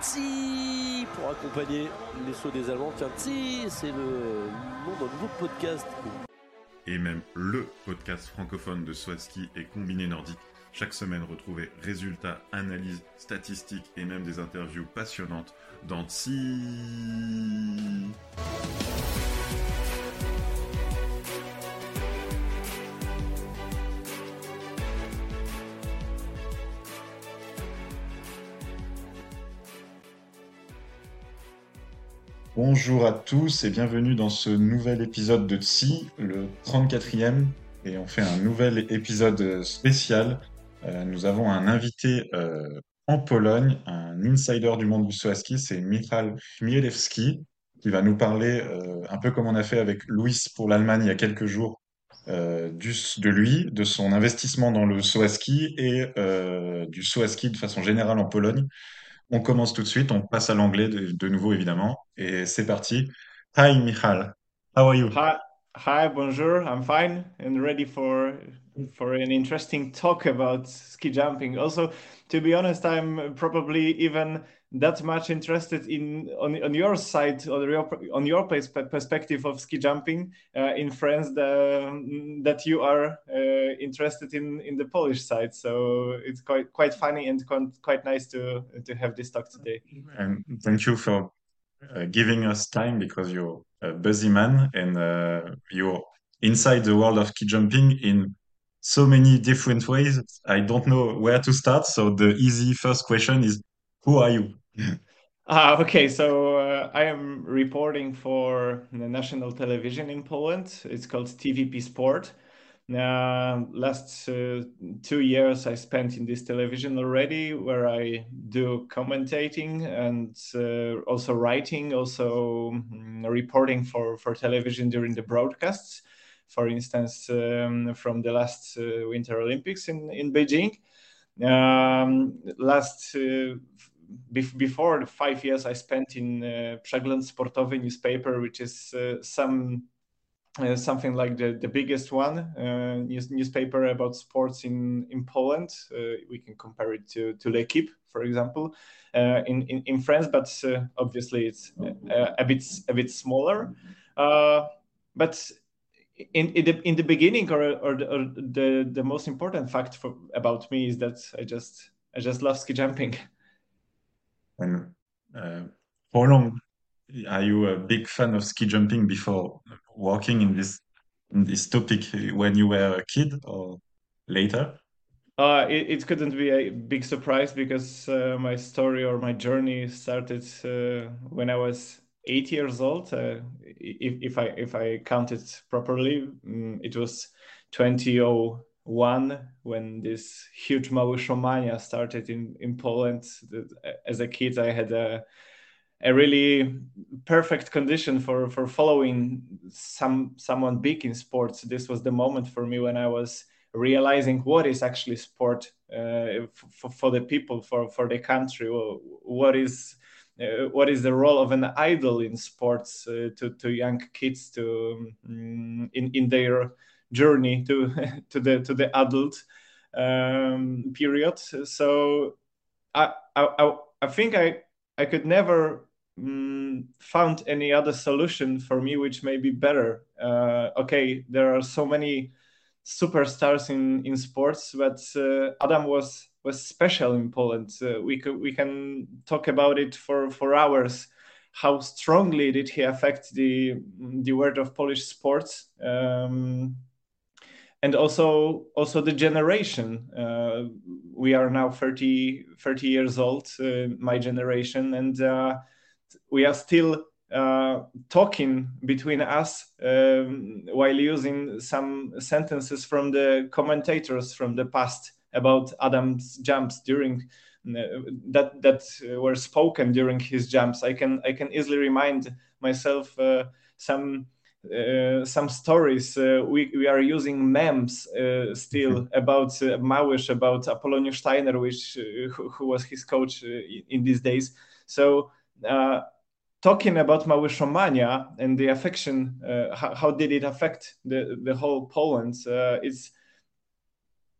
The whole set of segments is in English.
Tsi pour accompagner les sauts des Allemands. Tiens, Tsi, c'est le nom d'un nouveau podcast. Et même le podcast francophone de Swaski et combiné nordique. Chaque semaine, retrouvez résultats, analyses, statistiques et même des interviews passionnantes dans Tsi. Bonjour à tous et bienvenue dans ce nouvel épisode de Tsi, le 34e. Et on fait un nouvel épisode spécial. Euh, nous avons un invité euh, en Pologne, un insider du monde du saut à ski, c'est Michal Chmielewski, qui va nous parler euh, un peu comme on a fait avec Louis pour l'Allemagne il y a quelques jours, de lui, de son investissement dans le saut à ski et du saut à ski de façon générale en Pologne. On commence tout de suite, on passe à l'anglais de, nouveau évidemment, et c'est parti. Hi Michal, how are you? Hi, hi, bonjour. I'm fine and ready for for an interesting talk about ski jumping. Also, to be honest, I'm probably even that much interested in on, on your side on your on your perspective of ski jumping uh, in France the, that you are uh, interested in in the Polish side. So it's quite quite funny and quite nice to to have this talk today. And thank you for uh, giving us time because you're a busy man and uh, you're inside the world of ski jumping in so many different ways. I don't know where to start. So the easy first question is, who are you? Uh, okay, so uh, I am reporting for the national television in Poland. It's called TVP Sport. Uh, last uh, two years I spent in this television already, where I do commentating and uh, also writing, also um, reporting for for television during the broadcasts. For instance, um, from the last uh, Winter Olympics in in Beijing. Um, last uh, before the five years I spent in uh, Przegląd Sportowy newspaper, which is uh, some uh, something like the, the biggest one uh, news, newspaper about sports in in Poland. Uh, we can compare it to to L'Equipe, for example, uh, in, in in France, but obviously it's a bit a bit smaller. but in, in the in the beginning, or or the, or the, the most important fact for, about me is that I just I just love ski jumping. And uh, how long are you a big fan of ski jumping before working in this in this topic when you were a kid or later? Uh, it, it couldn't be a big surprise because uh, my story or my journey started uh, when I was eight years old. Uh, if, if I if I counted properly, um, it was 2001 when this huge Małyszmania started in in Poland. As a kid, I had a a really perfect condition for for following some someone big in sports. This was the moment for me when I was realizing what is actually sport uh, for, for the people, for for the country. What is uh, what is the role of an idol in sports uh, to to young kids to um, in in their journey to to the to the adult um, period. So I I I think I I could never mm, found any other solution for me which may be better. Uh, okay, there are so many superstars in in sports, but uh, Adam was was special in Poland. Uh, we could we can talk about it for for hours. How strongly did he affect the the world of Polish sports? Um, and also also the generation uh, we are now 30 30 years old uh, my generation and uh, we are still uh, talking between us um, while using some sentences from the commentators from the past about Adam's jumps during uh, that that were spoken during his jumps. I can I can easily remind myself uh, some. Uh, some stories uh, we, we are using memes uh, still about uh, Małysz, about Apoloniusz Tajner, which who, who, was his coach in these days. So talking about Małyszmania and the affection, uh, how, how, did it affect the, the whole Poland? Uh, it's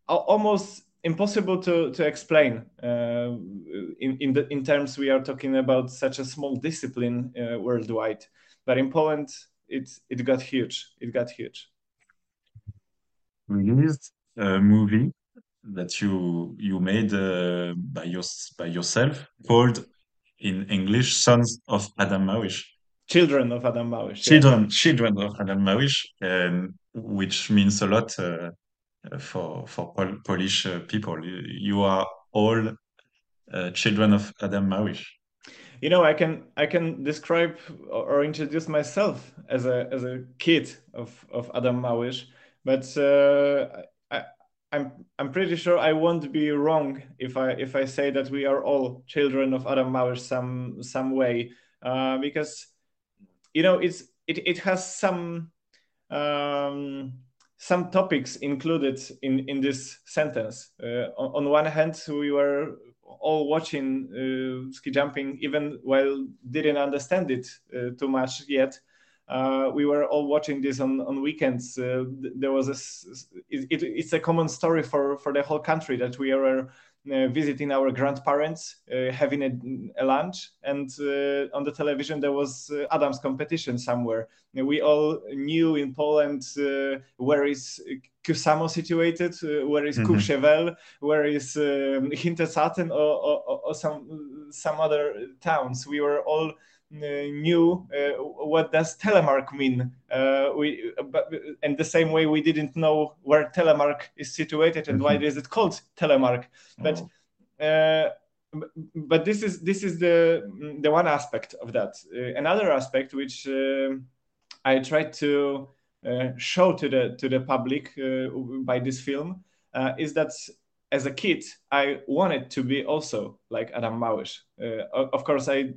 almost impossible to to explain uh, in in the in terms we are talking about such a small discipline uh, worldwide. But in Poland, it it got huge. It got huge. Released a movie that you you made uh, by your by yourself called in English "Sons of Adam Małysz." Children of Adam Małysz. Children, yeah. children of Adam Małysz, and which means a lot uh, for for Pol Polish uh, people. You are all uh, children of Adam Małysz. You know, I can I can describe or introduce myself as a as a kid of of Adam Małysz, but uh, I, I'm I'm pretty sure I won't be wrong if I if I say that we are all children of Adam Małysz some some way uh, because you know it's it, it has some um, some topics included in in this sentence. Uh, on, on, one hand, we were all watching uh, ski jumping, even while didn't understand it uh, too much yet. Uh, we were all watching this on, on weekends. There was a, it, it, it's a common story for, for the whole country that we are uh, visiting our grandparents, uh, having a, a, lunch, and uh, on the television there was Adam's competition somewhere. We all knew in Poland where is Kuusamo situated, where is mm-hmm. Courchevel, where is um, Hinterzarten, or, or, or some some other towns. We were all knew uh, what does telemark mean uh, we but and the same way we didn't know where telemark is situated and mm-hmm. why is it called telemark but oh. uh, but this is this is the the one aspect of that another aspect which i tried to show to the to the public by this film is that as a kid, I wanted to be also like Adam Małysz. Uh, of course, I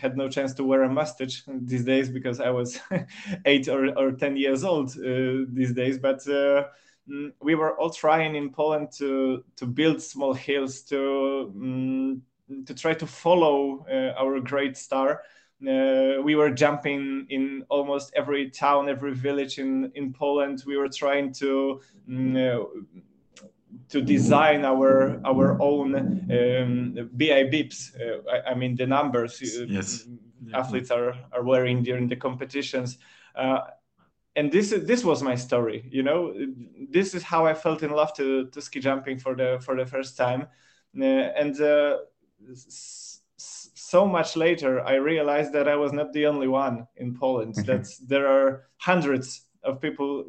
had no chance to wear a mustache these days because I was eight or, or 10 years old uh, these days. But uh, mm, we were all trying in Poland to, to build small hills, to, um, to try to follow uh, our great star. Uh, we were jumping in almost every town, every village in, in Poland. We were trying to um, to design our our own um, BI bibs. Uh, I, I, mean the numbers uh, yes. athletes are are wearing during the competitions. Uh, and this is this was my story. You know, this is how I felt in love to, to ski jumping for the for the first time, uh, and uh, so much later I realized that I was not the only one in Poland. Mm-hmm. That there are hundreds of people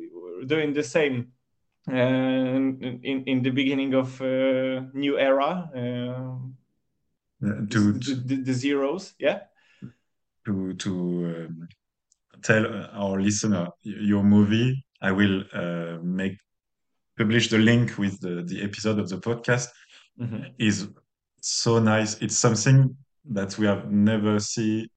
doing the same in in the beginning of uh, new era uh, to, the, the, the, zeros yeah? To to um, tell our listener your movie i will uh, make publish the link with the, the episode of the podcast mm -hmm. is so nice. It's something that we have never see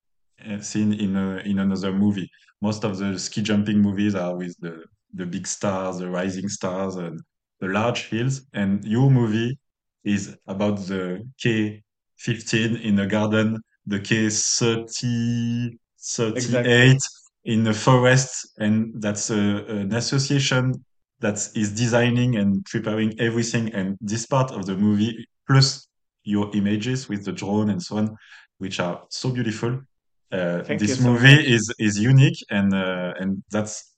uh, seen in a, in another movie. Most of the ski jumping movies are with the the big stars, the rising stars, and the large hills. And your movie is about the K15 in the garden, the K30, 38 exactly. in the forest. And that's a, an association that is designing and preparing everything. And this part of the movie, plus your images with the drone and so on, which are so beautiful. Uh, this movie is is unique and uh, and that's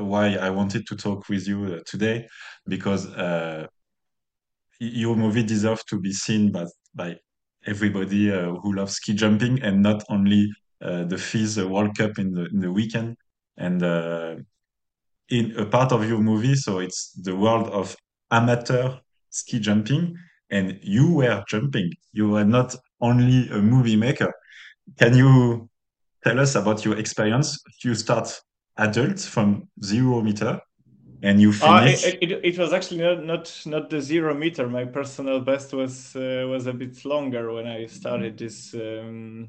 why I wanted to talk with you uh, today because uh, your movie deserves to be seen by, by everybody uh, who loves ski jumping and not only uh, the FIS World Cup in the, in the weekend. And uh, in a part of your movie, so it's the world of amateur ski jumping, and you were jumping. You were not only a movie maker. Can you tell us about your experience? You start adult from zero meter and you uh, finish uh, it, it, it, was actually not, not not the zero meter. My personal best was uh, was a bit longer when i started this um,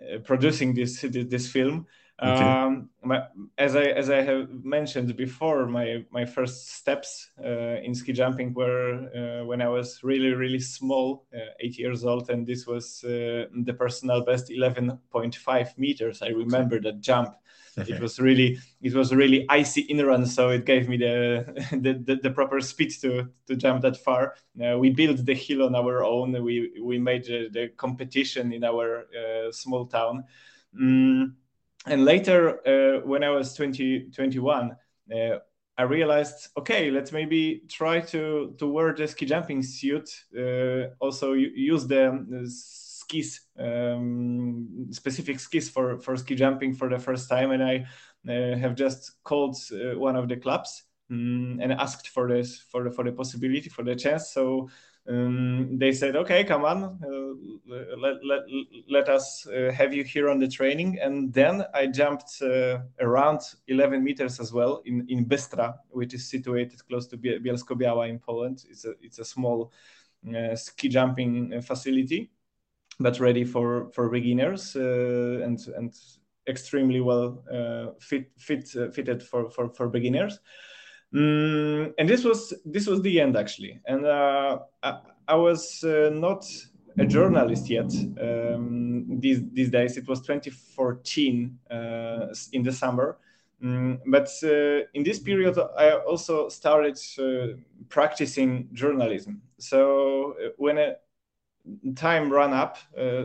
uh, producing this this film. Okay. um, my, as i as i have mentioned before my my first steps uh, in ski jumping were uh, when i was really really small 8 years old and this was the personal best 11.5 meters. I remember that jump it was really it was really icy in run, so it gave me the the, the, the proper speed to to jump that far. Uh, we built the hill on our own. We we made the, the competition in our uh, small town. Mm, and later, uh, when I was 20, 21, uh, I realized, okay, let's maybe try to to wear the ski jumping suit. Uh, also, use the, the skis, um, specific skis for for ski jumping for the first time, and I uh, have just called uh, one of the clubs um, and asked for this for the for the possibility for the chance. So um, they said, okay, come on, uh, let, let, let us uh, have you here on the training. And then I jumped uh, around 11 meters as well in, in Bystra, which is situated close to Bielsko-Biała in Poland. It's a, it's a small uh, ski jumping facility, but ready for, for beginners uh, and, and extremely well fit, fit, fitted for, for, for beginners. Mm, and this was this was the end actually, and uh, I, I, was uh, not a journalist yet. Um, these these days, it was 2014 uh, in the summer. Mm, but uh, in this period, I also started uh, practicing journalism. So uh, when a time ran up,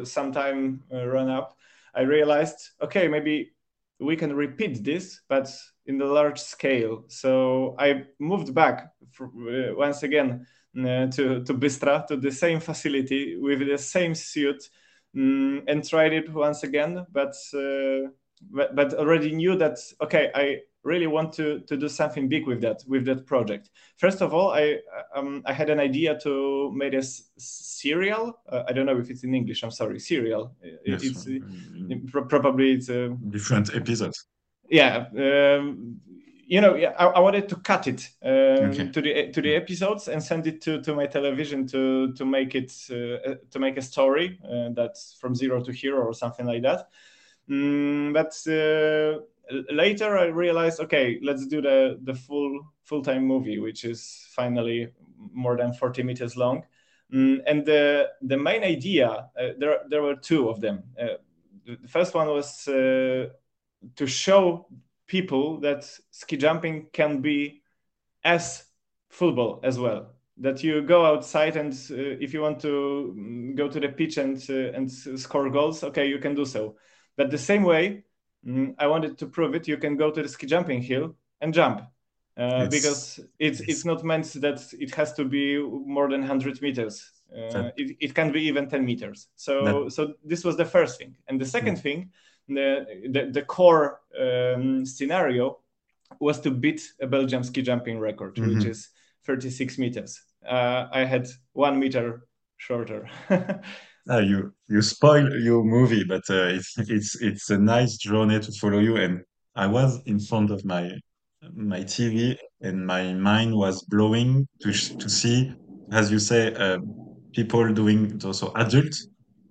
some time ran up, I realized, okay, maybe we can repeat this, but in the large scale. So I moved back for, uh, once again uh, to to Bystra to the same facility with the same suit um, and tried it once again, but, uh, but but already knew that okay, I really want to to do something big with that with that project. First of all, I um, I had an idea to make a serial. Uh, I don't know if it's in English. I'm sorry, serial. Yes, it's probably it's a different episodes yeah um, you know I, I, wanted to cut it um, okay. to the to the episodes and send it to, to my television to to make it uh, to make a story uh, that's from zero to hero or something like that mm, but uh, later i realized okay let's do the the full full-time movie which is finally more than 40 meters long. Mm, and the the main idea uh, there there were two of them. Uh, the first one was uh, to show people that ski jumping can be as football as well. That you go outside and uh, if you want to mm, go to the pitch and uh, and score goals okay you can do so. But the same way i wanted to prove it you can go to the ski jumping hill and jump uh, it's, because it's, it's, it's not meant that it has to be more than 100 meters uh, it, it can be even 10 meters so that, so this was the first thing and the second yeah. thing the, the, the core um, scenario was to beat a Belgian ski jumping record, mm-hmm. which is 36 meters. Uh, I had one meter shorter. uh, you you spoil your movie, but uh, it's it's it's a nice journey to follow you. And I was in front of my my TV, and my mind was blowing to to see, as you say, uh, people doing also adult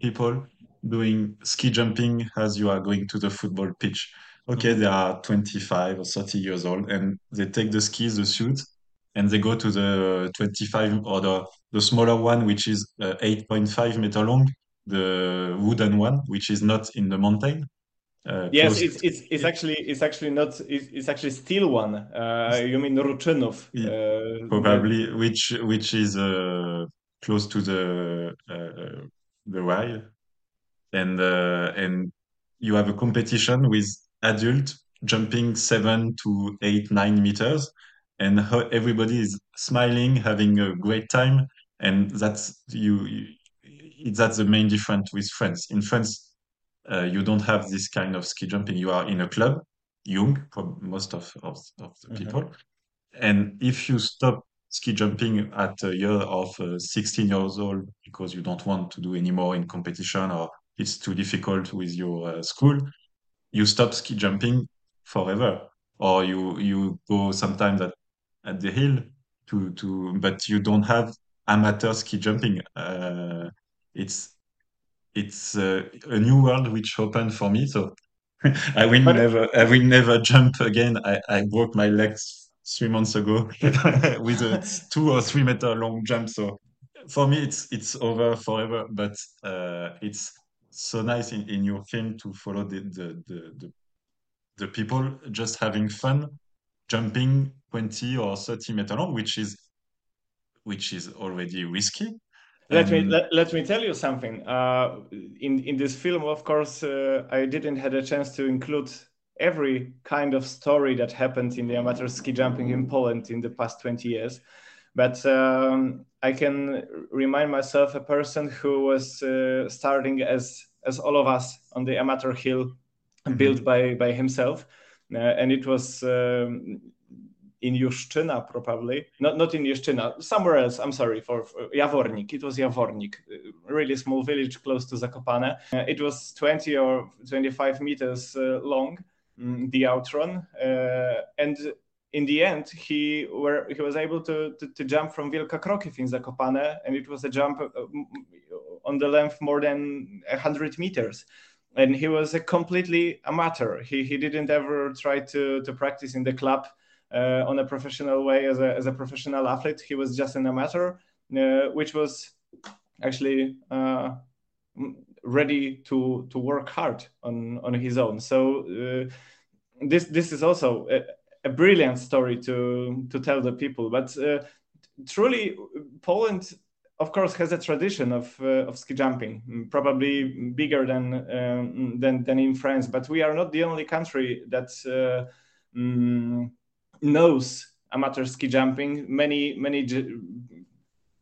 people doing ski jumping as you are going to the football pitch. Okay, mm-hmm. they are 25 or 30 years old and they take the skis, the suit, and they go to the 25 or the, the smaller one, which is uh, 8.5 meter long, the wooden one, which is not in the mountain. Uh, yes, it's, it's it's actually it's actually not it's, it's actually steel one. Uh, you mean Ruczynów? Uh, probably, which which is uh, close to the uh, the rail and uh, and you have a competition with adult jumping seven to eight nine meters and everybody is smiling having a great time and that's you, you that's the main difference with france. In france uh, you don't have this kind of ski jumping. You are in a club young for most of, of, of the mm-hmm. people. And if you stop ski jumping at a year of uh, 16 years old because you don't want to do anymore in competition or it's too difficult with your uh, school, you stop ski jumping forever, or you you go sometimes at, at the hill to to, but you don't have amateur ski jumping. Uh, it's it's uh, a new world which opened for me. So I will but never I will never jump again. I, I broke my legs three months ago with a two or three meter long jump. So for me, it's it's over forever. But uh, it's so nice in, in your film to follow the, the, the, the the people just having fun jumping 20 or 30 meter long, which is which is already risky. Let me let, let me tell you something. Uh, in in this film, of course, uh, I didn't had a chance to include every kind of story that happened in the amateur ski jumping in Poland in the past 20 years. But um, I can remind myself a person who was uh, starting as as all of us on the amateur hill mm-hmm. built by by himself, and it was um, in Juszczyna probably, not not in Juszczyna, somewhere else. I'm sorry for, for Jawornik. It was Jawornik, really small village close to Zakopane. Uh, it was 20 or 25 meters uh, long, mm, the outrun, uh, and in the end, he were he was able to, to, to jump from Wielka Krokiew in Zakopane, and it was a jump uh, on the length more than hundred meters. And he was a completely amateur. He he didn't ever try to to practice in the club uh, on a professional way as a as a professional athlete. He was just an amateur, uh, which was actually uh, ready to to work hard on on his own. So uh, this this is also a brilliant story to to tell the people. But uh, truly, Poland, of course, has a tradition of uh, of ski jumping, probably bigger than um, than than in France. But we are not the only country that uh, mm, knows amateur ski jumping. Many many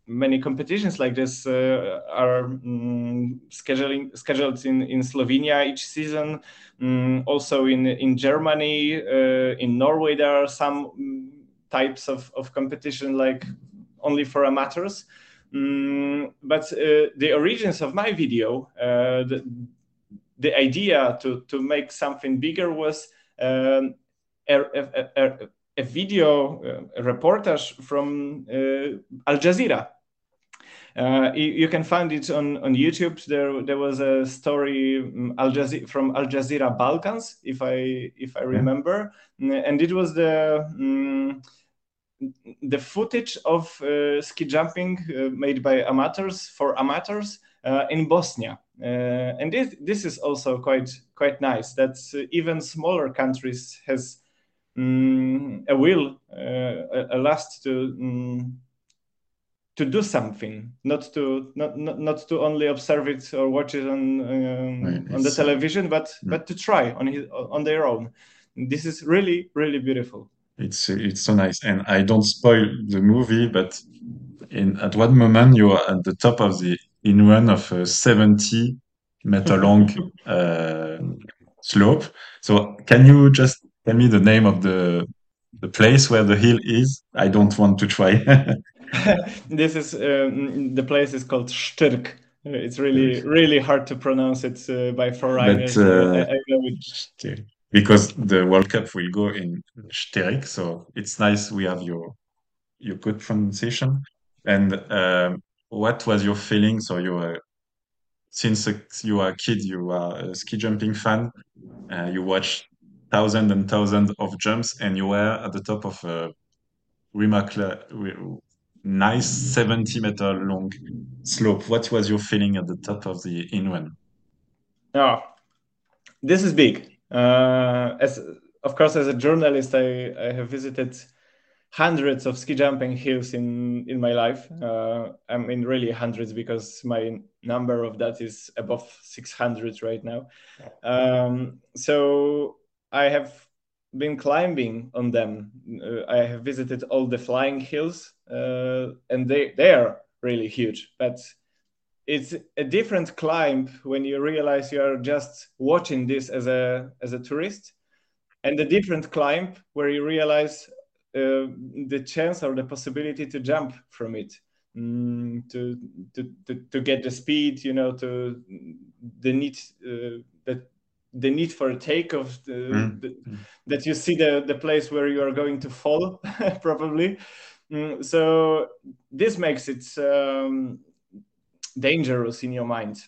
many competitions like this uh, are um, scheduling scheduled in, in Slovenia each season. Um, also in in Germany, uh, in Norway, there are some types of, of competition like only for amateurs. Um, but uh, the origins of my video, uh, the, the idea to, to make something bigger was um, a, a, a, a video uh, a reportage from uh, Al Jazeera. Uh, you, you, can find it on, on YouTube. There there was a story um, Al Jazeera, from Al Jazeera Balkans, if I if I remember, and it was the um, the footage of uh, ski jumping uh, made by amateurs for amateurs uh, in Bosnia. Uh, and this, this is also quite quite nice that even smaller countries has um, a will, a, a lust to mm, to do something, not to not not, not to only observe it or watch it on um, right. on the television, but yeah. but to try on his, on their own. This is really really beautiful. It's it's so nice, and I don't spoil the movie, but in at one moment you are at the top of the in one of a seventy meter long uh, slope. So can you just tell me the name of the the place where the hill is? I don't want to try. this is um, the place is called Szczyrk. It's really really hard to pronounce it uh, by foreigners. But, uh, I, I. Because the World Cup will go in Szczyrk, so it's nice we have your your good pronunciation. And um, what was your feeling? So you were since you are a kid, you are a ski jumping fan. Uh, you watched thousands and thousands of jumps, and you were at the top of a remarkable nice 70 meter long slope. What was your feeling at the top of the inrun? Oh, this is big. Uh, as of course, as a journalist, I, I have visited hundreds of ski jumping hills in in my life. Uh, I mean, really hundreds because my number of that is above 600 right now. Um, so I have been climbing on them. Uh, I have visited all the flying hills, uh, and they they are really huge. But it's a different climb when you realize you are just watching this as a as a tourist, and a different climb where you realize uh, the chance or the possibility to jump from it. Mm, to, to, to to get the speed, you know, to the need uh, that the need for a takeoff, the, mm. the, that you see the, the place where you are going to fall, probably. Mm, so this makes it um, dangerous in your mind.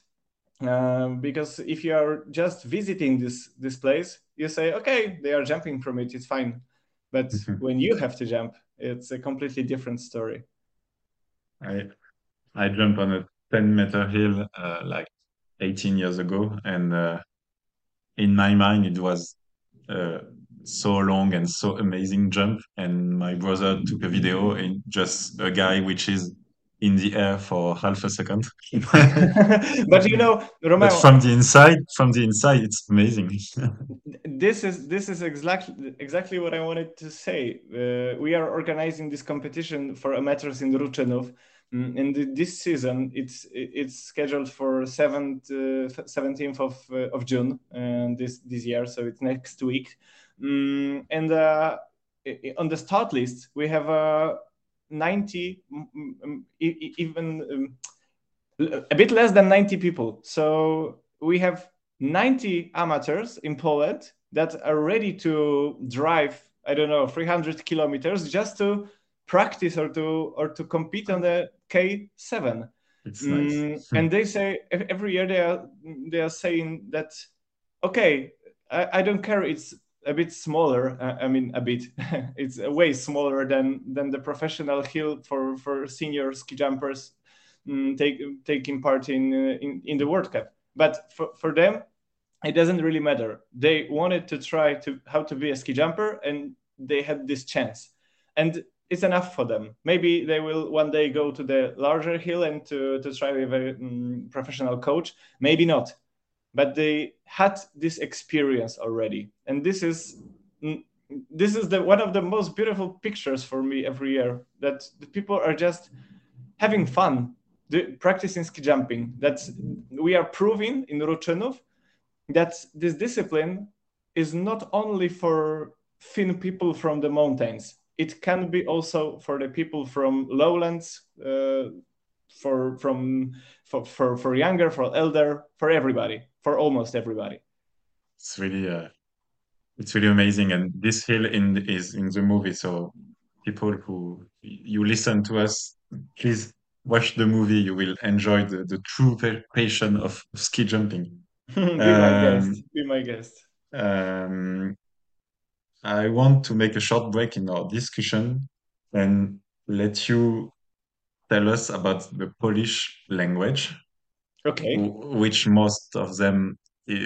Uh, because if you are just visiting this this place, you say, okay, they are jumping from it, it's fine. But mm-hmm. when you have to jump, it's a completely different story. I I jumped on a 10 meter hill uh, like 18 years ago, and uh, in my mind it was uh, so long and so amazing jump. And my brother took a video and just a guy which is in the air for half a second. but you know, Romeo, but from the inside, from the inside, it's amazing. this is this is exactly exactly what I wanted to say. Uh, we are organizing this competition for amateurs in Ruczynów. Mm, and this season, it's it's scheduled for seventh, seventeenth uh, of uh, of June, and this this year, so it's next week. Um, and uh, on the start list, we have uh, 90, even um, a bit less than 90 people. So we have 90 amateurs in Poland that are ready to drive, I don't know, 300 kilometers just to practice or to or to compete on the K7. It's nice. Mm, and they say every year they are they are saying that okay, I, I don't care. It's a bit smaller. Uh, I mean, a bit. it's way smaller than than the professional hill for for senior ski jumpers um, take, taking part in, uh, in in the World Cup. But for for them, it doesn't really matter. They wanted to try to how to be a ski jumper, and they had this chance. And it's enough for them. Maybe they will one day go to the larger hill and to, to try with a um, professional coach. Maybe not, but they had this experience already, and this is this is the one of the most beautiful pictures for me every year. That the people are just having fun practicing ski jumping. That we are proving in Ruczynów that this discipline is not only for thin people from the mountains it can be also for the people from lowlands uh, for from for, for for younger for elder for everybody for almost everybody. It's really uh, it's really amazing. And this hill in is in the movie. So people who you listen to us please watch the movie. You will enjoy the, the true passion of ski jumping. Be um, my guest. Be my guest. um, I want to make a short break in our discussion and let you tell us about the Polish language. Okay. Which most of them,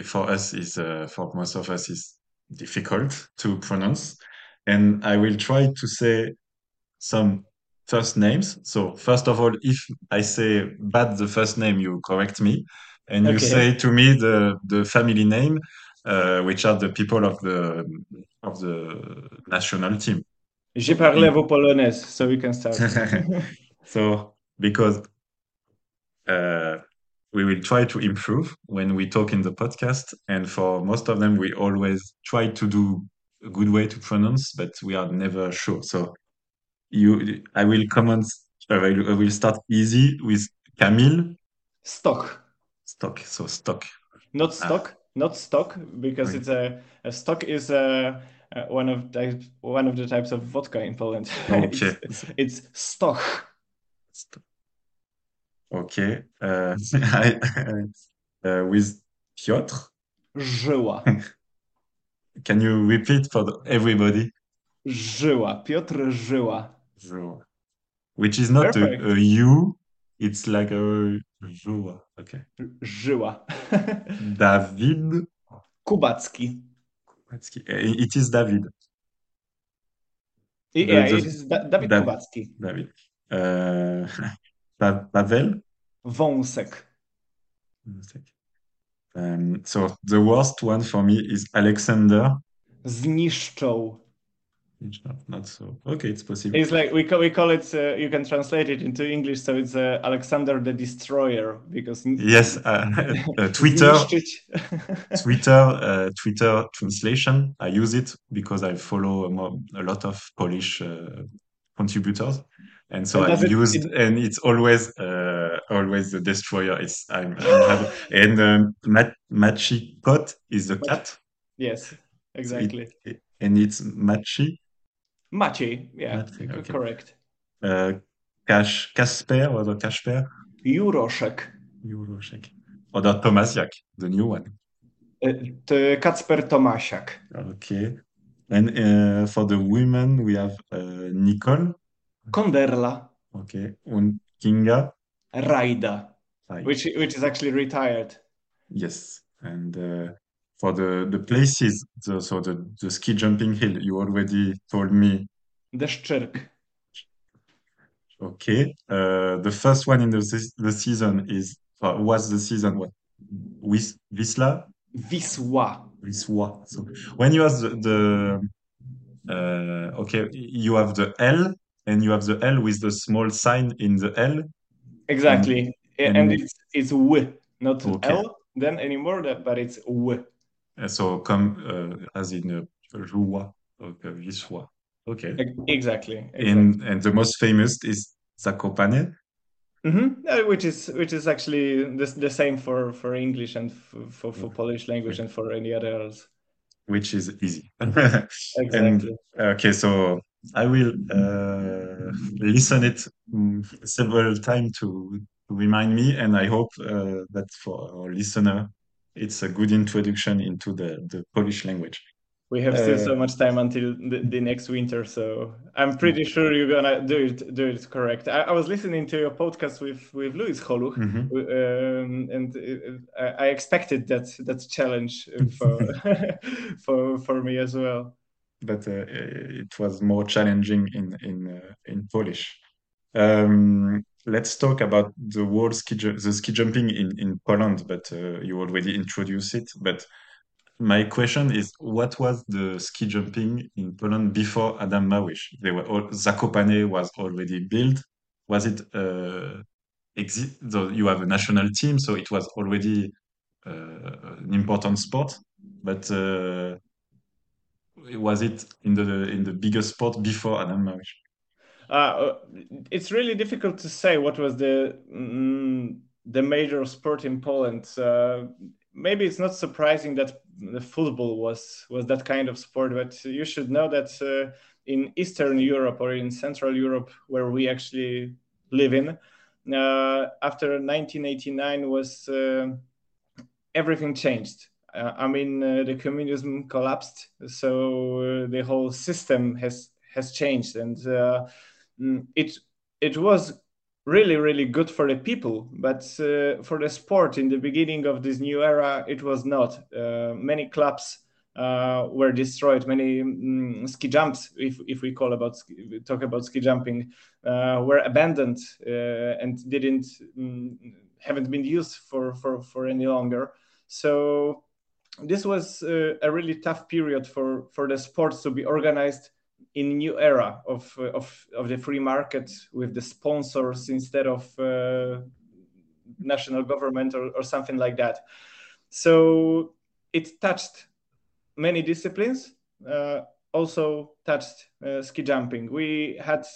for us, is uh, for most of us is difficult to pronounce, and I will try to say some first names. So first of all, if I say bad the first name, you correct me, and okay. you say to me the the family name, uh, which are the people of the of the national team. J'ai parlé vos polonaise, so we can start. so because uh, we will try to improve when we talk in the podcast, and for most of them, we always try to do a good way to pronounce, but we are never sure. So you, I will comment. I will, I will start easy with Kamil. Stock. Stock. So stock. Not ah. stock. Ah not stock because it's a, a, stock is a, a, one of types one of the types of vodka in Poland. Okay. it's, it's stoch. Okay. Uh, uh, with Piotr. Żyła. Can you repeat for the, everybody? Żyła. Piotr Żyła. Żyła. Which is not a, a U, it's like a Żyła. Okay. Żyła. Dawid. Kubacki. Kubacki. It is David. Yeah, it is da Dawid da Kubacki. Dawid. Uh, pa Paweł. Wąsek. Um, so the worst one for me is Alexander. Zniszczoł. Not, not so. Okay, it's possible. It's like we call, we call it. Uh, you can translate it into English, so it's uh, Alexander the Destroyer because yes, uh, uh Twitter, Twitter, uh, Twitter translation. I use it because I follow a, a lot of Polish uh, contributors, and so I use it, and it's always always the Destroyer. Is I'm, I'm and um, Mat- Machikot is the cat. Yes, exactly. It, and it's Machi Maciej, yeah, Maciej, okay. correct. Uh, Kasz, Kasper or the Kasper? Juroszek. Juroszek. Or the Tomasiak, the new one. Uh, the Kacper Tomasiak. Okay. And uh, for the women, we have uh, Nicole. Konderla. Okay. And Kinga. Rajda, Which, which is actually retired. Yes. And uh, for the the places, the, so the the ski jumping hill, you already told me. Deszczyrk. Okay. Uh, the first one in the the season is uh, was the season what? Wis Wisla. Wisła. Wisła. So when you have the, the uh, okay, you have the L and you have the L with the small sign in the L. Exactly, and, and- it's it's w, not Okay. l then anymore, but it's w. Uh, So come uh, as in uh, okay, Wisła. Okay. Exactly. exactly. And and the most famous is Zakopane. Mhm. Uh, which is which is actually the, the same for for English and f- for for Polish language and for any others. which is easy. Exactly. okay, so I will uh, listen it mm, several times to, to remind me, and I hope uh, that for our listener, it's a good introduction into the, the Polish language. We have still Uh, so much time until the, the next winter, so I'm pretty sure you're gonna do it do it correct. I, I was listening to your podcast with with Luis Holuch, Mhm. um, and I I expected that that challenge for for for me as well. But uh, it was more challenging in in uh, in Polish. Um, let's talk about the world ski the ski jumping in in Poland. But uh, you already introduced it. But my question is, what was the ski jumping in Poland before Adam Małysz? They were all, Zakopane was already built. Was it uh, exi- so you have a national team, so it was already uh, an important sport. But uh, was it in the in the biggest sport before Adam Małysz? Uh, it's really difficult to say what was the mm, the major sport in Poland. Uh, maybe it's not surprising that the football was was that kind of sport, but you should know that uh, in Eastern Europe or in Central Europe, where we actually live in, uh, after 1989 was uh, everything changed. I mean, uh, the communism collapsed, so uh, the whole system has has changed, and uh, mm, it it was really really good for the people, but uh, for the sport in the beginning of this new era, it was not. Uh, many clubs uh, were destroyed. Many mm, ski jumps, if if we call about talk about ski jumping, were abandoned and didn't mm, haven't been used for for for any longer. So this was uh, a really tough period for for the sports to be organized in new era of uh, of of the free market with the sponsors instead of uh, national government or, or something like that. So it touched many disciplines. Uh, also touched uh, ski jumping. We had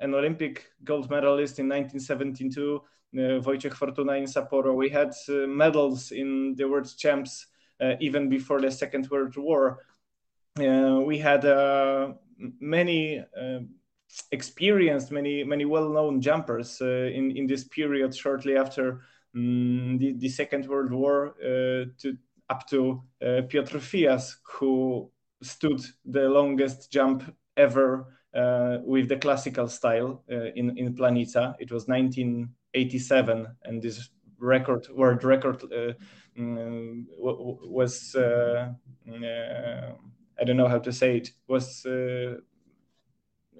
an Olympic gold medalist in 1972, uh, Wojciech Fortuna in Sapporo. We had uh, medals in the World Champs even before the Second World War. Uh, we had uh, many uh, experienced, many many well-known jumpers uh, in in this period shortly after mm, the, the Second World War uh, to up to uh, Piotr Fijas, who stood the longest jump ever uh, with the classical style uh, in in Planica. It was 1987, and this record, world record, uh, mm, was uh, uh, I don't know how to say it was uh,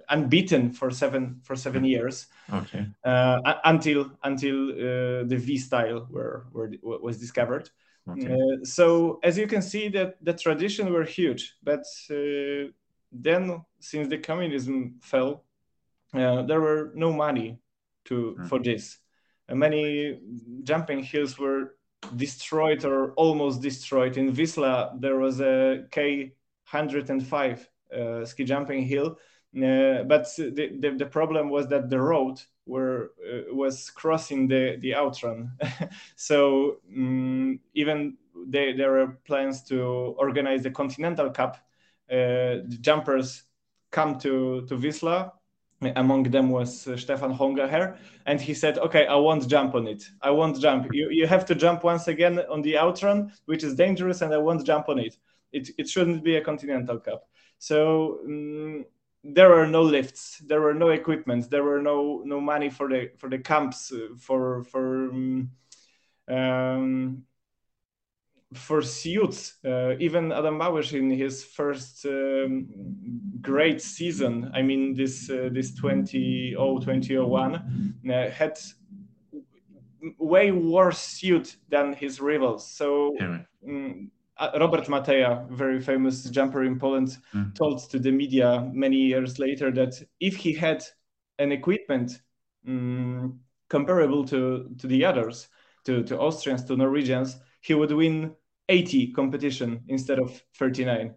unbeaten for seven for seven years Okay. uh, until until uh, the V style were, were was discovered. Okay. Uh, so as you can see, that the tradition were huge, but uh, then since the communism fell, uh, there were no money to Mm. for this. Many jumping hills were destroyed or almost destroyed. In Wisla, there was a K hundred and five uh, ski jumping hill, uh, but the, the the problem was that the road were uh, was crossing the the outrun. so mm, even they, there were plans to organize the Continental Cup. Uh, the jumpers come to to Wisla. Among them was uh, Stefan Horngacher, and he said, "Okay, I won't jump on it. I won't jump. You you have to jump once again on the outrun, which is dangerous, and I won't jump on it. It it shouldn't be a Continental Cup." So. mm there were no lifts there were no equipment there were no no money for the for the camps uh, for for um, um, for youths, uh, even Adam Małysz in his first um, great season, I mean this uh, this 20 2001 uh, had way worse suit than his rivals. So yeah. um, Robert Mateja, very famous jumper in Poland, mm. told to the media many years later that if he had an equipment um, comparable to, to the others, to, to Austrians, to Norwegians, he would win 80 competition instead of 39.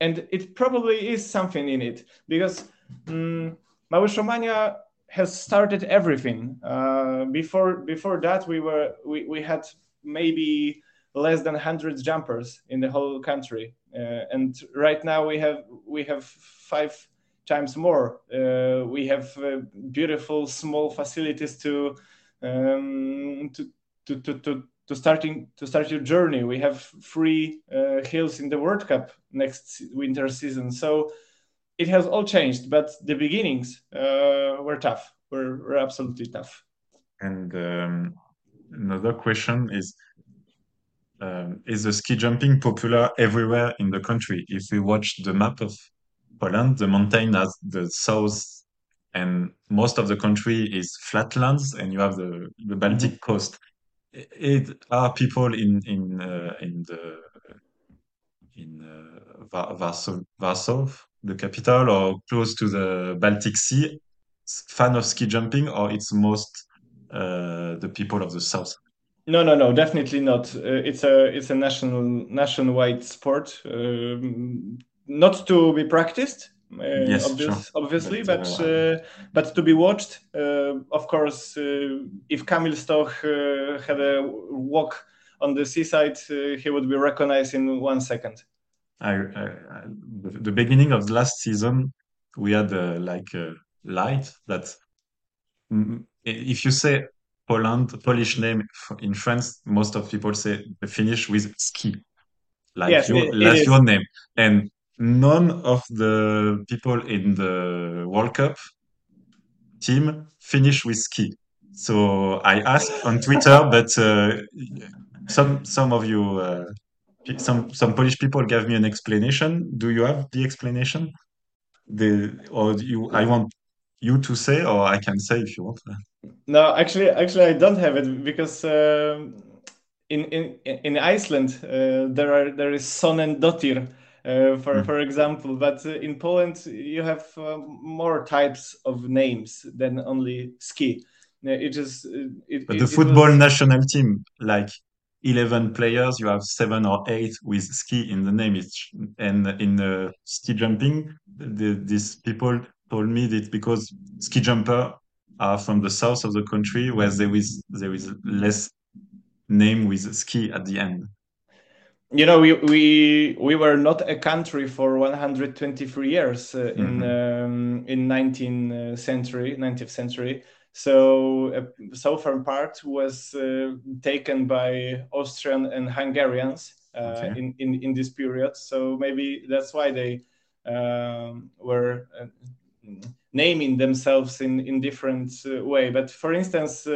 And it probably is something in it because um, Małysz has started everything. Uh, before before that, we were we, we had maybe less than 100 jumpers in the whole country, uh, and right now we have we have five times more. Uh, we have uh, beautiful small facilities to um, to, to, to, to to starting to start your journey. We have three uh, hills in the World Cup next winter season, so it has all changed. But the beginnings uh, were tough. Were, were absolutely tough. And um, another question is: um, Is the ski jumping popular everywhere in the country? If we watch the map of Poland, the mountain has the south and most of the country is flatlands and you have the, the Baltic mm -hmm. coast it are people in in uh, in the in uh, Warsaw, Warsaw, the capital, or close to the Baltic Sea, fan of ski jumping, or it's most uh, the people of the south? No, no, no, definitely not. Uh, it's a it's a national nationwide sport, um, not to be practiced yes, obvious, sure. obviously, but but, uh, but, to be watched. Uh, of course, if Kamil Stoch had a walk on the seaside, he would be recognized in one second. I, I, I, the beginning of the last season, we had uh, like a light that mm, if you say Poland, Polish name in France, most of people say the finish with ski, like yes, your, it, your name. And none of the people in the World Cup team finish with ski. So I asked on Twitter, but uh, some some of you, uh, some some Polish people gave me an explanation. Do you have the explanation? The or you? I want you to say, or I can say if you want. No, actually, actually, I don't have it because. Uh, in, in in Iceland, uh, there are there is son and uh, for mm. for example. But uh, in Poland, you have uh, more types of names than only ski. It is. It, but the football was... national team, like 11 players, you have seven or eight with ski in the name. It's, and in uh, ski jumping, the, these people told me that because ski jumper are from the south of the country where there is there is less name with ski at the end you know we we we were not a country for 123 years uh, in mm-hmm. um, in 19th uh, century 19th century so a uh, southern part was uh, taken by austrian and hungarians uh, okay. in, in in this period so maybe that's why they um, were uh, naming themselves in in different way but for instance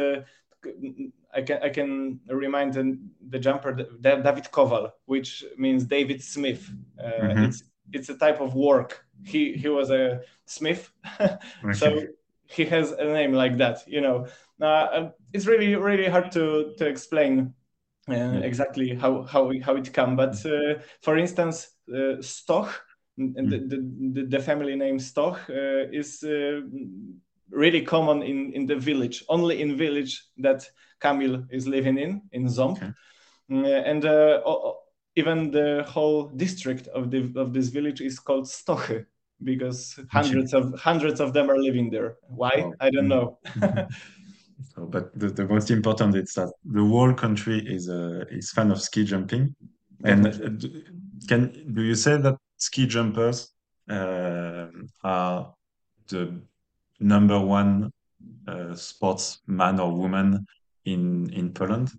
I can I can remind the, jumper David Kowal, which means David Smith. Uh, mm-hmm. It's it's a type of work. He he was a smith, so he has a name like that. You know, uh, it's really really hard to to explain uh, exactly how how how it come. But uh, for instance, uh, Stoch, mm. the, the, the family name Stoch uh, is really common in in the village. Only in village that Kamil is living in in Ząb, okay. Mm, and uh, even the whole district of the of this village is called Stochy because hundreds of hundreds of them are living there. Why? Oh. I don't know. so, but the, the most important is that the whole country is uh, is fan of ski jumping. And uh, can do you say that ski jumpers uh, are the number one uh, sportsman or woman in in Poland?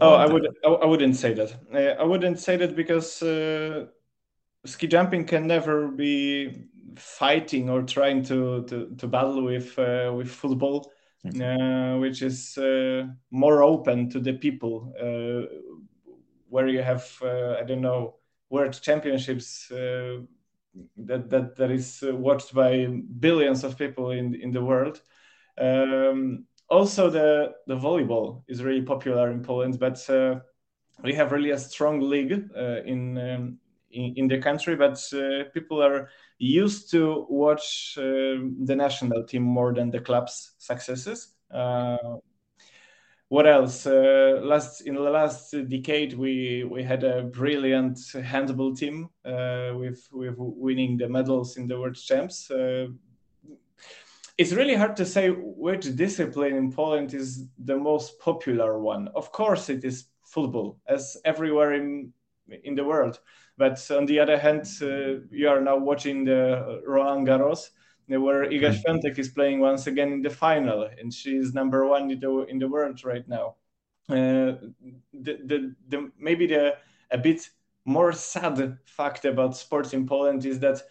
Oh, I would I wouldn't say that. Uh, I wouldn't say that because uh, ski jumping can never be fighting or trying to to, to battle with uh, with football, uh, which is uh, more open to the people. Uh, where you have uh, I don't know world championships uh, that that that is watched by billions of people in in the world. Um, also, the the volleyball is really popular in Poland, but we have really a strong league in, um, in, in the country. But people are used to watch the national team more than the club's successes. Uh, what else? Uh, last in the last decade, we we had a brilliant handball team uh, with with winning the medals in the world champs. Uh, it's really hard to say which discipline in Poland is the most popular one. Of course, it is football, as everywhere in in the world. But on the other hand, uh, you are now watching the Roland Garros, where Iga. Świątek is playing once again in the final, and she's number one in the in the world right now. Uh, the, the, the maybe the a bit more sad fact about sports in Poland is that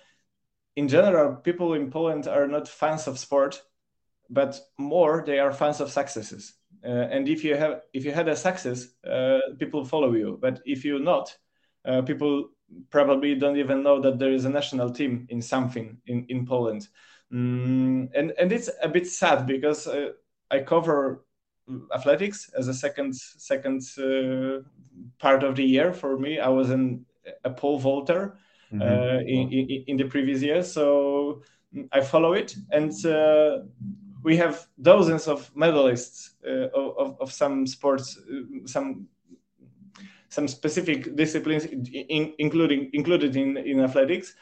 in general people in Poland are not fans of sport, but more they are fans of successes. Uh, and if you have if you had a success, uh, people follow you. But if you're not, uh, people probably don't even know that there is a national team in something in, in Poland. Mm, and, and it's a bit sad because uh, I cover athletics as a second second uh, part of the year for me. I was a pole vaulter mm-hmm. uh, in, in, in, the previous year, so I follow it, and uh, we have dozens of medalists uh, of, of some sports, uh, some some specific disciplines, in, including included in, in athletics,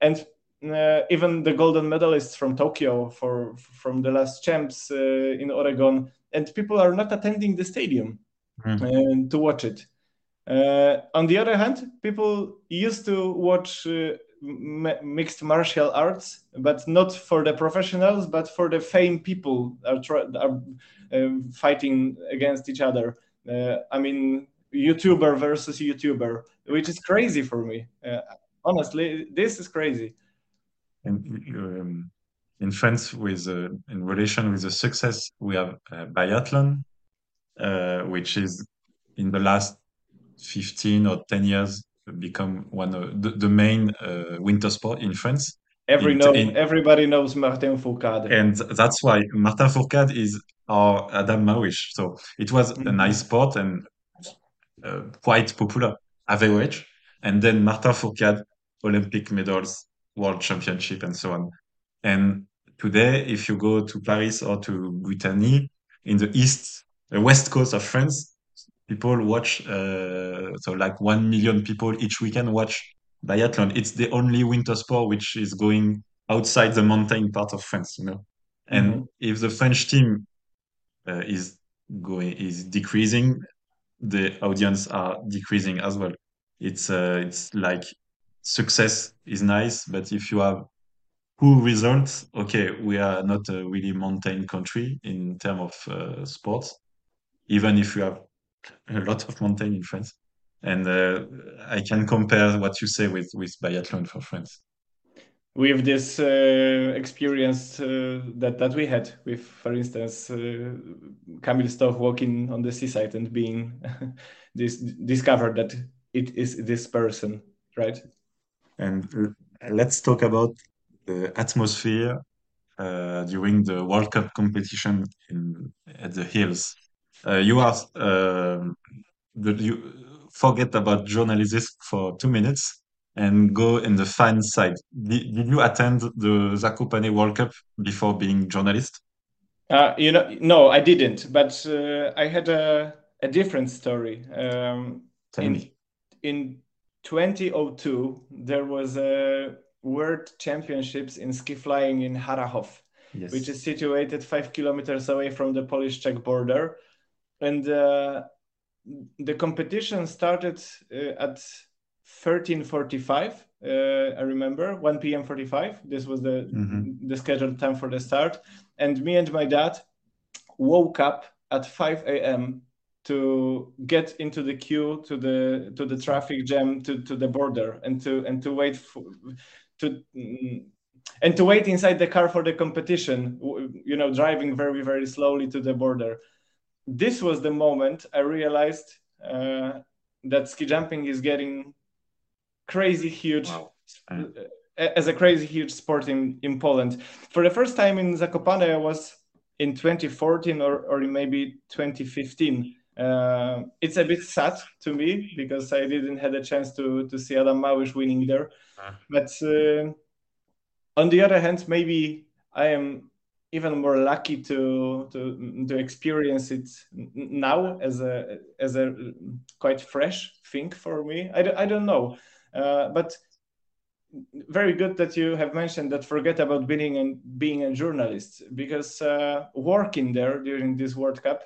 and uh, even the golden medalists from Tokyo for from the last champs uh, in Oregon, and people are not attending the stadium mm. to watch it. Uh, on the other hand, people used to watch uh, mixed martial arts, but not for the professionals, but for the fame people are, are um, fighting against each other. I mean, YouTuber versus YouTuber, which is crazy for me. Uh, honestly, this is crazy. And um, in France, with uh, in relation with the success, we have uh, biathlon, uh, which is in the last 15 or 10 years become one of the, the main uh, winter sport in France. Every know, in, everybody knows Martin Fourcade. And that's why Martin Fourcade is our Adam Małysz. So it was mm -hmm. a mm-hmm. nice sport and quite popular, average. And then Martin Fourcade, Olympic medals, World Championship, and so on. And today, if you go to Paris or to Brittany, in the east, the west coast of France, people watch, uh, so like 1 million people each weekend watch biathlon. It's the only winter sport which is going outside the mountain part of France, you know. And mm -hmm. if the French team uh, is going is decreasing, the audience are decreasing as well. It's uh, it's like success is nice, but if you have poor results, okay, we are not a really mountain country in terms of uh, sports, even if you have a lot of mountain in France. And uh, I can compare what you say with with biathlon for France with this uh, experience uh, that that we had with, for instance, uh, Kamil Stoch walking on the seaside and being this discovered that it is this person, right? And let's talk about the atmosphere uh, during the World Cup competition in, at the hills. Uh, you are um, you forget about journalism for two minutes and go in the fan side. Did, did you attend the Zakopane World Cup before being journalist? Uh, you know, no, I didn't. But uh, I had a, a different story. Um, Tell in, me. In 2002, there was a World Championships in ski flying in Harrachów, yes. which is situated five kilometers away from the Polish-Czech border, and uh, the competition started uh, at 13:45. Uh, I remember 1 p.m. 45. This was the mm-hmm. the scheduled time for the start, and me and my dad woke up at 5 a.m. to get into the queue to the to the traffic jam to, to the border and to and to wait for to and to wait inside the car for the competition you know driving very very slowly to the border this was the moment i realized uh, that ski jumping is getting crazy huge Wow. uh, as a crazy huge sport in, in Poland. For the first time in Zakopane, I was in 2014 or, or maybe 2015. Uh, it's a bit sad to me because I didn't have a chance to, to see Adam Małysz winning there. Ah. But uh, on the other hand, maybe I am even more lucky to to to experience it now as a as a quite fresh thing for me. I, I don't know, but very good that you have mentioned that forget about being and being a journalist because uh, working there during this World Cup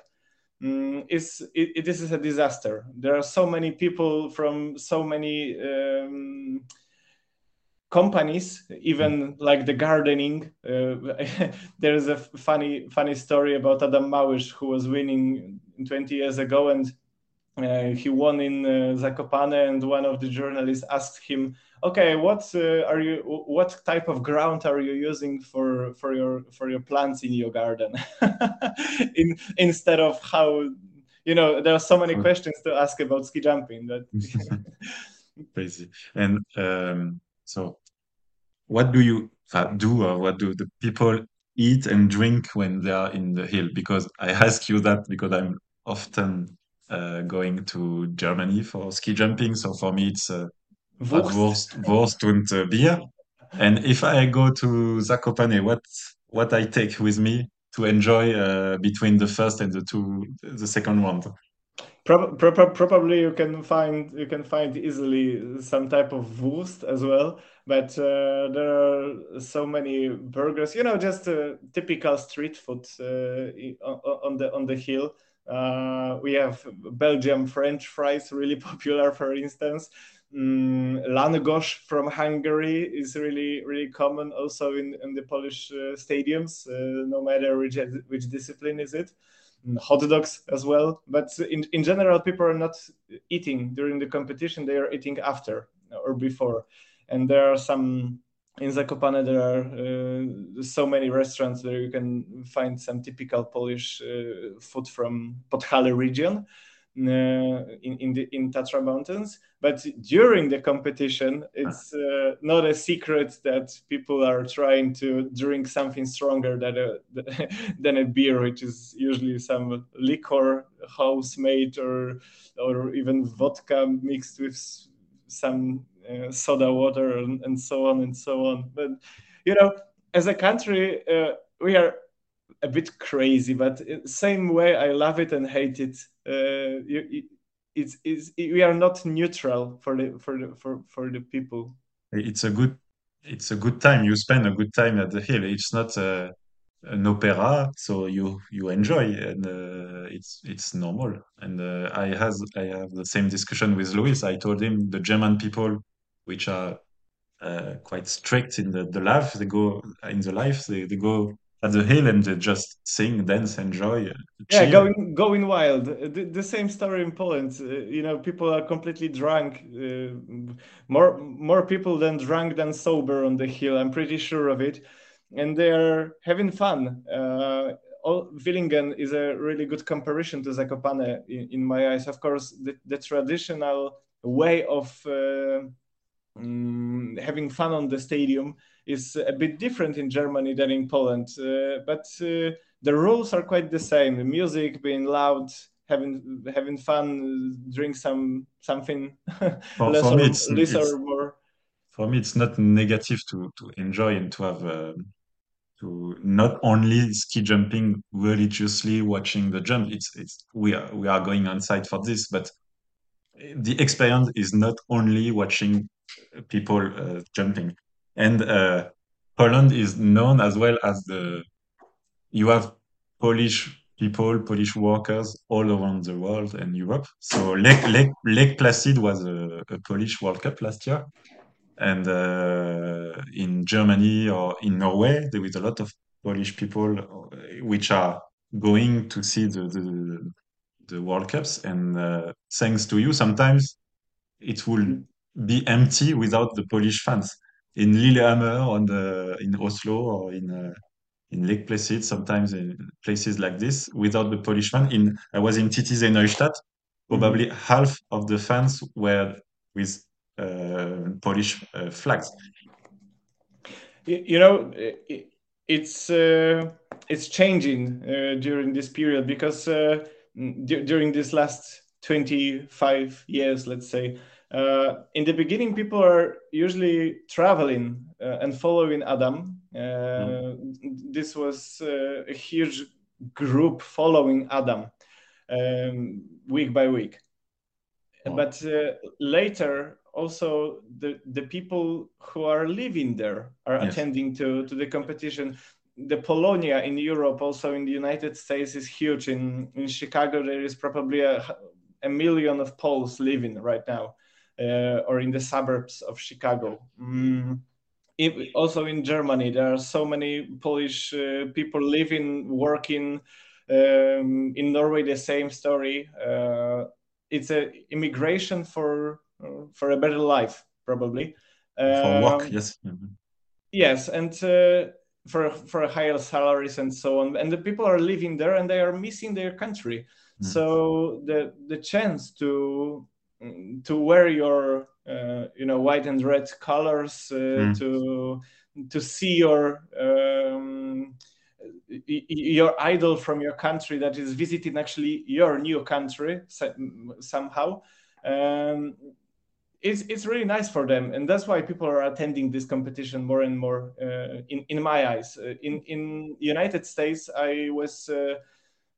um, is it, it, this is a disaster. There are so many people from so many um, companies, even like the gardening. Uh, there's a funny funny story about Adam Małysz who was winning 20 years ago and. Uh, he won in uh, Zakopane, and one of the journalists asked him, "Okay, what uh, are you? What type of ground are you using for for your for your plants in your garden?" in, instead of how, you know, there are so many questions to ask about ski jumping that crazy. And um, so, what do you do, or what do the people eat and drink when they are in the hill? Because I ask you that because I'm often going to Germany for ski jumping. So for me, it's uh, Wurst, Wurst und uh, beer. And if I go to Zakopane, what what I take with me to enjoy uh, between the first and the two the second round? Pro pro probably you can find you can find easily some type of Wurst as well, but uh, there are so many burgers. You know, just uh, typical street food on the on the hill. Uh, we have Belgium French fries, really popular, for instance. Mm, Langosz from Hungary is really, really common also in, in the Polish uh, stadiums, uh, no matter which, which discipline is it. Mm, hot dogs as well. But in, in general, people are not eating during the competition, they are eating after or before. And there are some in Zakopane there are uh, so many restaurants where you can find some typical Polish uh, food from Podhale region uh, in in, the, in Tatra Mountains. But during the competition, it's uh, not a secret that people are trying to drink something stronger than a than a beer, which is usually some liquor, house made, or or even vodka mixed with some uh, soda water and, and, so on and so on. But you know, as a country, uh, we are a bit crazy, but same way I love it and hate it. Uh, you, it's, it's, we are not neutral for the for the for, for the people. It's a good it's a good time. You spend a good time at the hill. It's not a, an opera, so you you enjoy, and uh, it's it's normal. And uh, I has I have the same discussion with Louis. I told him the German people which are uh, quite strict in the, the life. They go in the life, they, they go at the hill and they just sing, dance, enjoy. Uh, yeah, going going wild. The, the, same story in Poland. Uh, you know, people are completely drunk. Uh, more more people than drunk than sober on the hill. I'm pretty sure of it, and they are having fun. Uh, all, Willingen is a really good comparison to Zakopane in, in my eyes. Of course, the, the traditional way of uh, um, having fun on the stadium is a bit different in Germany than in Poland. Uh, but uh, the rules are quite the same. The music being loud, having having fun, drink some something for, less, for or, me it's, less it's, or more. For me, it's not negative to to enjoy and to have. Uh, to not only ski jumping religiously watching the jump it's it's we are we are going on site for this but the experience is not only watching people uh, jumping. And uh, Poland is known as well as the you have Polish people, Polish workers all around the world and Europe. So Lake, Lake, Lake Placid was a, a Polish World Cup last year. And uh, in Germany or in Norway, there is a lot of Polish people uh, which are going to see the, the, the World Cups. And uh, thanks to you, sometimes it will be empty without the Polish fans. In Lillehammer, on the in Oslo, or in uh, in Lake Placid, sometimes in places like this, without the Polish fan. In I was in Titisee Neustadt, probably mm -hmm. half of the fans were with uh, Polish uh, flags. You know, it's uh, it's changing uh, during this period because uh, during this last 25 years, let's say, uh, in the beginning, people are usually traveling uh, and following Adam. Uh, mm. This was a huge group following Adam um, week by week. Oh. But later, also the the people who are living there are yes. attending to to the competition the polonia in europe also in the united states is huge in in chicago there is probably a, a million of poles living right now uh, or in the suburbs of chicago mm. It, also in germany there are so many polish uh, people living working um, in norway the same story uh, it's a immigration for for a better life, probably. For work, um, yes. Mm-hmm. Yes, and uh, for for higher salaries and so on. And the people are living there, and they are missing their country. Mm. So the the chance to to wear your uh, you know white and red colors uh, mm. to to see your um, your idol from your country that is visiting actually your new country somehow um, it's it's really nice for them, and that's why people are attending this competition more and more. Uh, in in my eyes, uh, in in United States, I was uh,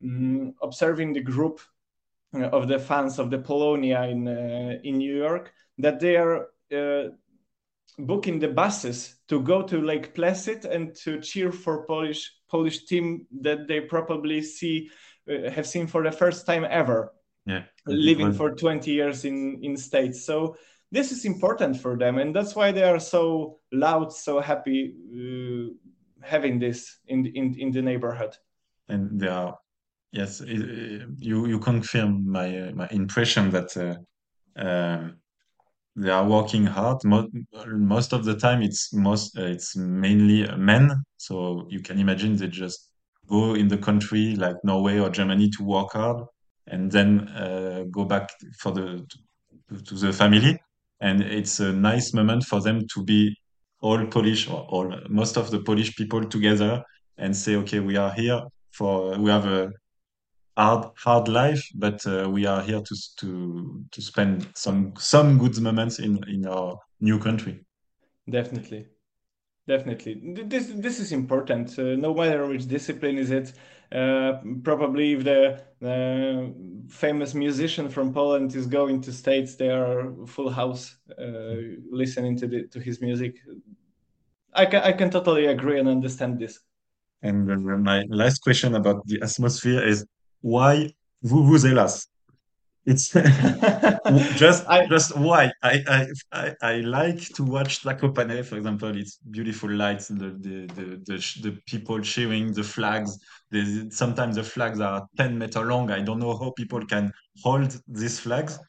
mm, observing the group of the fans of the Polonia in uh, in New York that they are uh, booking the buses to go to Lake Placid and to cheer for Polish Polish team that they probably see have seen for the first time ever. Yeah, living for 20 years in in states. So this is important for them and that's why they are so loud so happy uh, having this in, in in the neighborhood. And they are yes you you confirm my my impression that uh, um, they are working hard. Most, most of the time it's most uh, it's mainly men. So you can imagine they just go in the country like norway or germany to work hard and then uh, go back for the to, to the family. And it's a nice moment for them to be all Polish or all most of the Polish people together and say, okay, we are here for we have a hard hard life, but uh, we are here to to to spend some some good moments in in our new country. Definitely, definitely. This this is important. Uh, no matter which discipline is it, uh, probably if the uh, famous musician from Poland is going to States, they are full house uh, listening to the, to his music. I can I can totally agree and understand this. And my last question about the atmosphere is why vuvuzelas? It's just I, just why I, I I I like to watch Zakopane, for example. It's beautiful lights, the the the the, the people cheering, the flags. The, sometimes the flags are ten meter long. I don't know how people can hold these flags.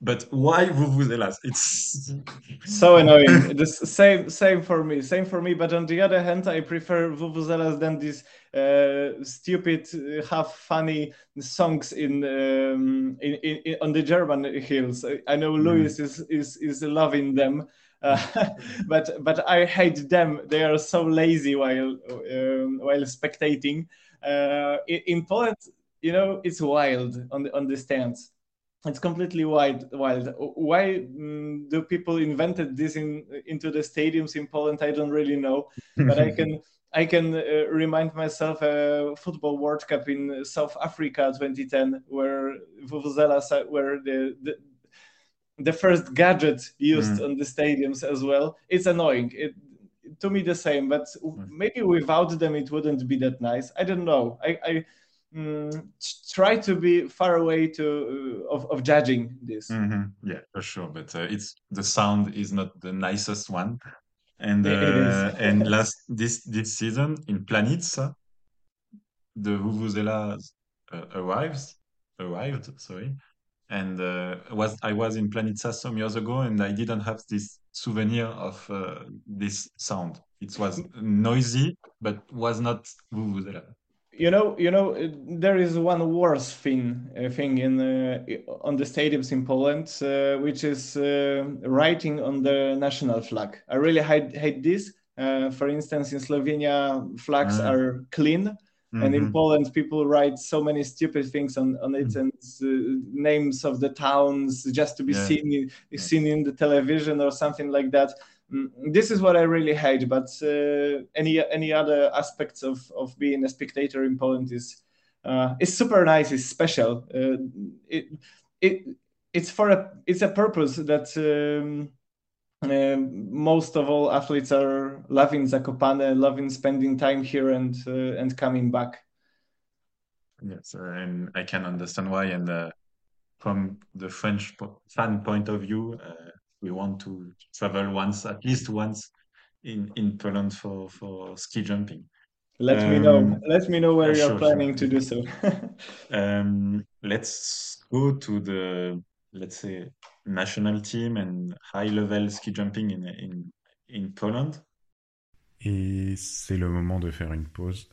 But why vuvuzelas? It's so annoying. the same same for me. Same for me. But on the other hand, I prefer vuvuzelas than these uh, stupid, uh, half funny songs in, um, in, in, on the German hills. I know mm. Louis is, is is loving them. Uh, but but I hate them. They are so lazy while um, while spectating. Uh, in, in Poland, you know, it's wild on the on the stands it's completely wild wild. Why mm, do people invented this in into the stadiums in poland? I don't really know. But i can i can uh, remind myself a football world cup in south africa 2010 where vuvuzelas were the, the the first gadget used mm. on the stadiums as well. It's annoying. It to me the same but mm. maybe without them it wouldn't be that nice i don't know i i mm, try to be far away to uh, of, of judging this. Mm-hmm. Yeah, for sure. But uh, it's the sound is not the nicest one. And uh, and last this this season in Planica, the Vuvuzela uh, arrives arrived. Sorry, and uh, was I was in Planica some years ago, and I didn't have this souvenir of uh, this sound. It was noisy, but was not Vuvuzela you know, you know, there is one worse thing uh, thing in uh, on the stadiums in Poland, uh, which is uh, writing on the national flag. I really hate, hate this. Uh, for instance, in Slovenia, flags Ah. are clean, and in Mhm. Poland, people write so many stupid things on, on it Mm. and uh, names of the towns just to be Yeah. seen in, seen in the television or something like that. Mm, This is what I really hate. But uh, any any other aspects of, of being a spectator in Poland is uh, it's super nice. It's special. Uh, it it it's for a it's a purpose that. Um, um, most of all athletes are loving Zakopane, loving spending time here and uh, and coming back. Yes, uh, and I can understand why. And uh, from the French fan point of view, uh, we want to travel once, at least once, in in Poland for for ski jumping. Let me know. Um, Let me know where you're sure, planning to do so. Um, let's go to the let's say national team and high level ski jumping in in in Poland. Et c'est le moment de faire une pause.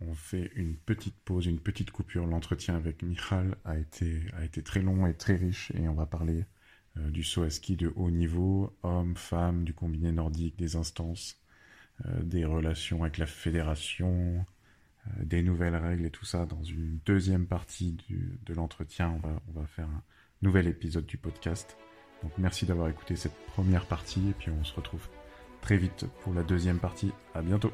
On fait une petite pause, une petite coupure. L'entretien avec Michal a été, a été très long et très riche et on va parler euh, du saut à ski de haut niveau, hommes, femmes, du combiné nordique, des instances, euh, des relations avec la fédération, euh, des nouvelles règles et tout ça dans une deuxième partie du- de l'entretien. On va, on va faire un nouvel épisode du podcast. Donc merci d'avoir écouté cette première partie et puis on se retrouve très vite pour la deuxième partie. À bientôt.